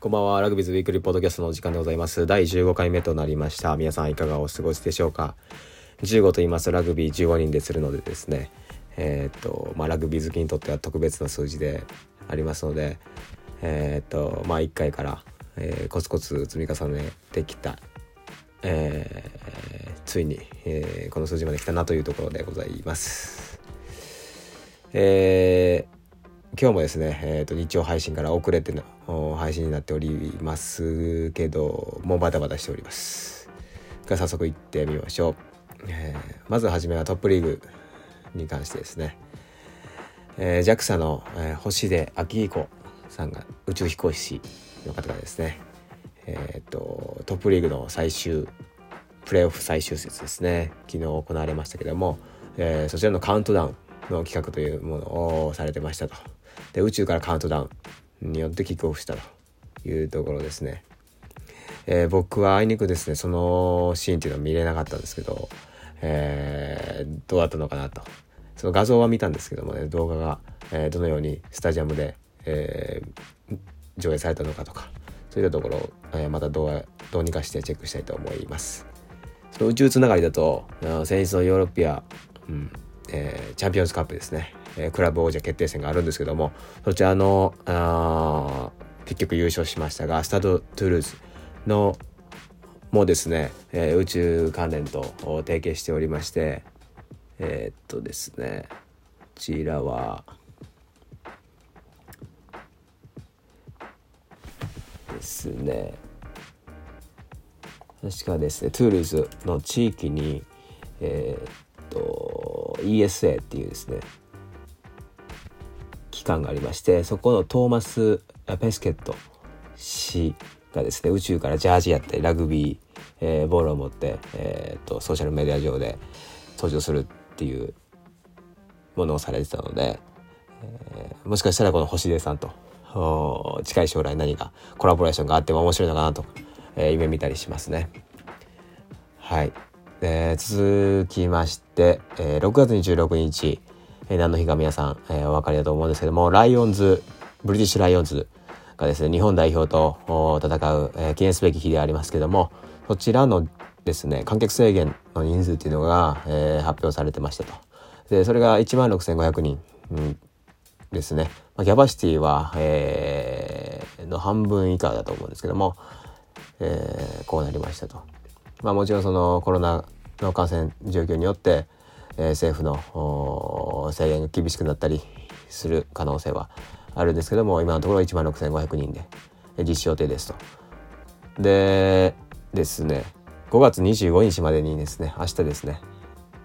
こんばんは。ラグビーズウィークリーポッドキャストのお時間でございます。第15回目となりました。皆さんいかがお過ごしでしょうか ?15 と言いますとラグビー15人でするのでですね、えー、っと、まあ、ラグビー好きにとっては特別な数字でありますので、えー、っと、まあ、1回から、えー、コツコツ積み重ねてきた、えー、ついに、えー、この数字まで来たなというところでございます。えー今日もですね、えーと、日曜配信から遅れての配信になっておりますけどもうバタバタしております。が早速行ってみましょう、えー、まずはじめはトップリーグに関してですね、えー、JAXA の、えー、星出明彦さんが宇宙飛行士の方がですね。えっ、ー、とトップリーグの最終プレーオフ最終節ですね。昨日行われましたけども、えー、そちらのカウントダウンの企画というものをされてましたと。で宇宙からカウントダウンによってキックオフしたというところですね、えー、僕はあいにくですねそのシーンっていうのは見れなかったんですけど、えー、どうだったのかなと。その画像は見たんですけどもね動画が、えー、どのようにスタジアムで、え上映されたのかとかそういったところを、えまたどうどうにかしてチェックしたいと思います。その宇宙つながりだと先日のヨーロピア、うんえチャンピオンズカップですね。えー、クラブ王者決定戦があるんですけどもそちらのあ結局優勝しましたがスタド・トゥルーズのもですね、えー、宇宙関連と提携しておりましてえー、っとですねこちらはですね確かですねトゥールーズの地域にえー、っと ESA っていうですね機関がありましてそこのトーマス・ペスケット氏がですね宇宙からジャージやってラグビー、えー、ボールを持って、えーと、ソーシャルメディア上で登場するっていうものをされてたので、えー、もしかしたらこの星出さんと近い将来何かコラボレーションがあっても面白いのかなと、えー、夢見たりしますね。はい、えー、続きまして、えー、6月26日えー、何の日か皆さん、えー、お分かりだと思うんですけどもライオンズブリティッシュライオンズがですね日本代表と戦う、えー、記念すべき日でありますけどもそちらのですね観客制限の人数っていうのが、えー、発表されてましたと。でそれが1万6500人、うん、ですね、まあ、キャパシティは、えー、の半分以下だと思うんですけども、えー、こうなりましたと。まあ、もちろんそのコロナの感染状況によって、え、政府の制限が厳しくなったりする可能性はあるんですけども今のところ1万6500人で実施予定ですと。でですね5月25日までにですね明日ですね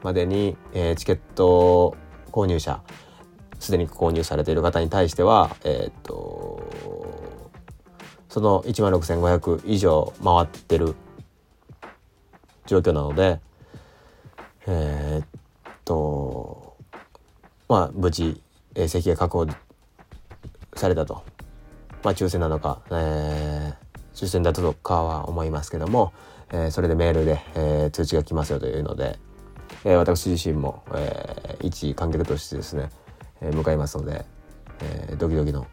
までに、え、チケット購入者すでに購入されている方に対してはえー、っとその1万6500以上回ってる状況なのでえー、っとまあ無事、えー、席が確保されたとまあ抽選なのか、えー、抽選だったとかは思いますけども、えー、それでメールで、えー、通知が来ますよというので、えー、私自身も、えー、一観客としてですね、えー、向かいますので、えー、ドキドキの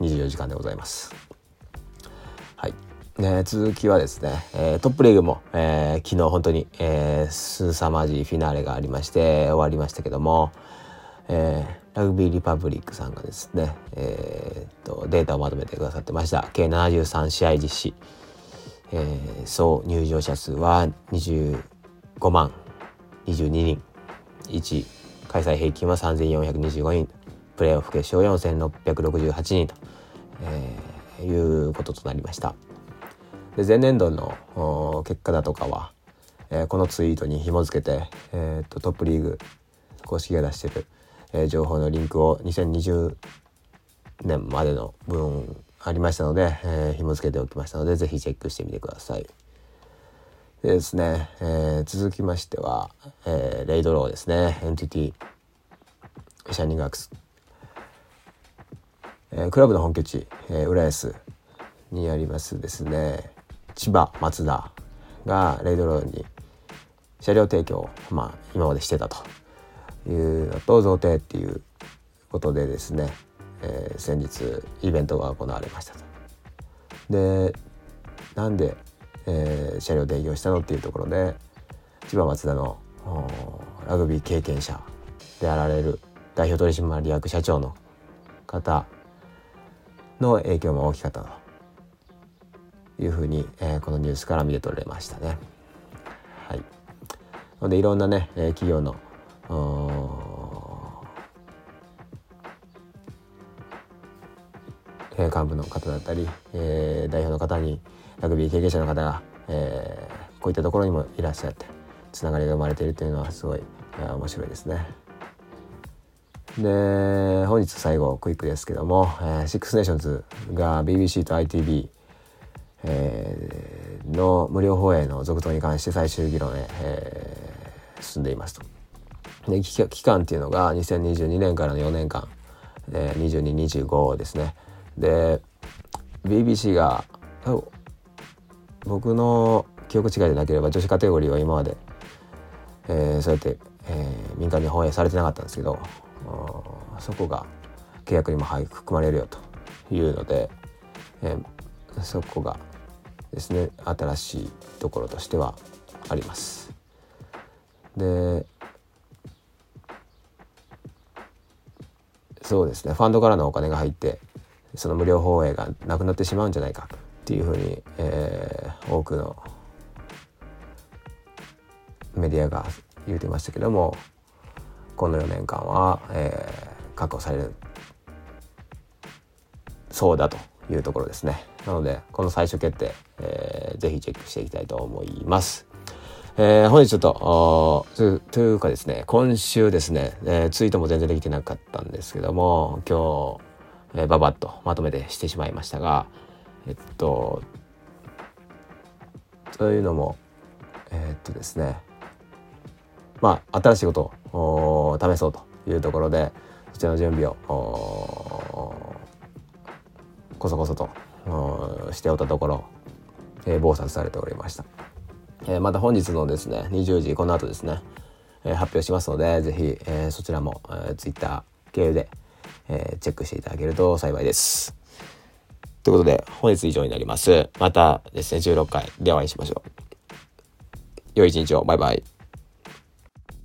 24時間でございます。ね、続きはですね、えー、トップリーグも、えー、昨日本当に、えー、すさまじいフィナーレがありまして終わりましたけども、えー、ラグビーリパブリックさんがですね、えー、とデータをまとめてくださってました。計73試合実施、えー、総入場者数は25万22人。1開催平均は3425人。プレーオフ決勝4668人と、えー、いうこととなりました。で前年度の結果だとかは、えー、このツイートに紐付けて、えーと、トップリーグ公式が出してる、えー、情報のリンクを2020年までの分ありましたので、えー、紐付けておきましたので是非チェックしてみてください。でですね、えー、続きましては、えー、レイドローですね。NTT シャイニングアークス、えー、クラブの本拠地、えー、浦安にありますですね。千葉松田がレイドローに車両提供を、まあ、今までしてたというのと贈呈っていうことでですね、えー、先日イベントが行われましたと。でなんで、えー、車両提供したのっていうところで千葉松田のラグビー経験者であられる代表取締役社長の方の影響も大きかったというふうに、えー、このニュースから見て取れましたね。はい、のでいろんなね、えー、企業の幹部の方だったり、えー、代表の方にラグビー経験者の方が、えー、こういったところにもいらっしゃってつながりが生まれているというのはすごい、えー、面白いですね。で本日最後クイックですけども、えー、シックスネーションズが BBC と ITV、えー、の無料放映の続投に関して最終議論へ、えー、進んでいますと。で期間っていうのが2022年からの4年間、えー、2225ですね。で BBC が僕の記憶違いでなければ女子カテゴリーは今まで、えー、そうやって、えー、民間に放映されてなかったんですけどそこが契約にも含まれるよというので、えー、そこがですね新しいところとしてはあります。でそうですねファンドからのお金が入ってその無料放映がなくなってしまうんじゃないかっていうふうに、えー、多くのメディアが言うてましたけどもこの4年間は、えー、確保されるそうだというところですねなのでこの最終決定、えー、ぜひチェックしていきたいと思います。えー、本日ちょっとというかですね今週ですね、えー、ツイートも全然できてなかったんですけども今日えー、ババッとまとめてしてしまいましたがえっとそういうのもえー、っとですねまあ新しいことを試そうというところでそちらの準備をこそこそとしておったところ、えー、忙殺されておりました、えー、また本日のですね20時この後ですね、えー、発表しますので是非、えー、そちらも、えー、Twitter 経由でえー、チェックしていただけると幸いです。ということで、本日以上になります。またですね、16回でお会いしましょう。良い一日を。バイバイ。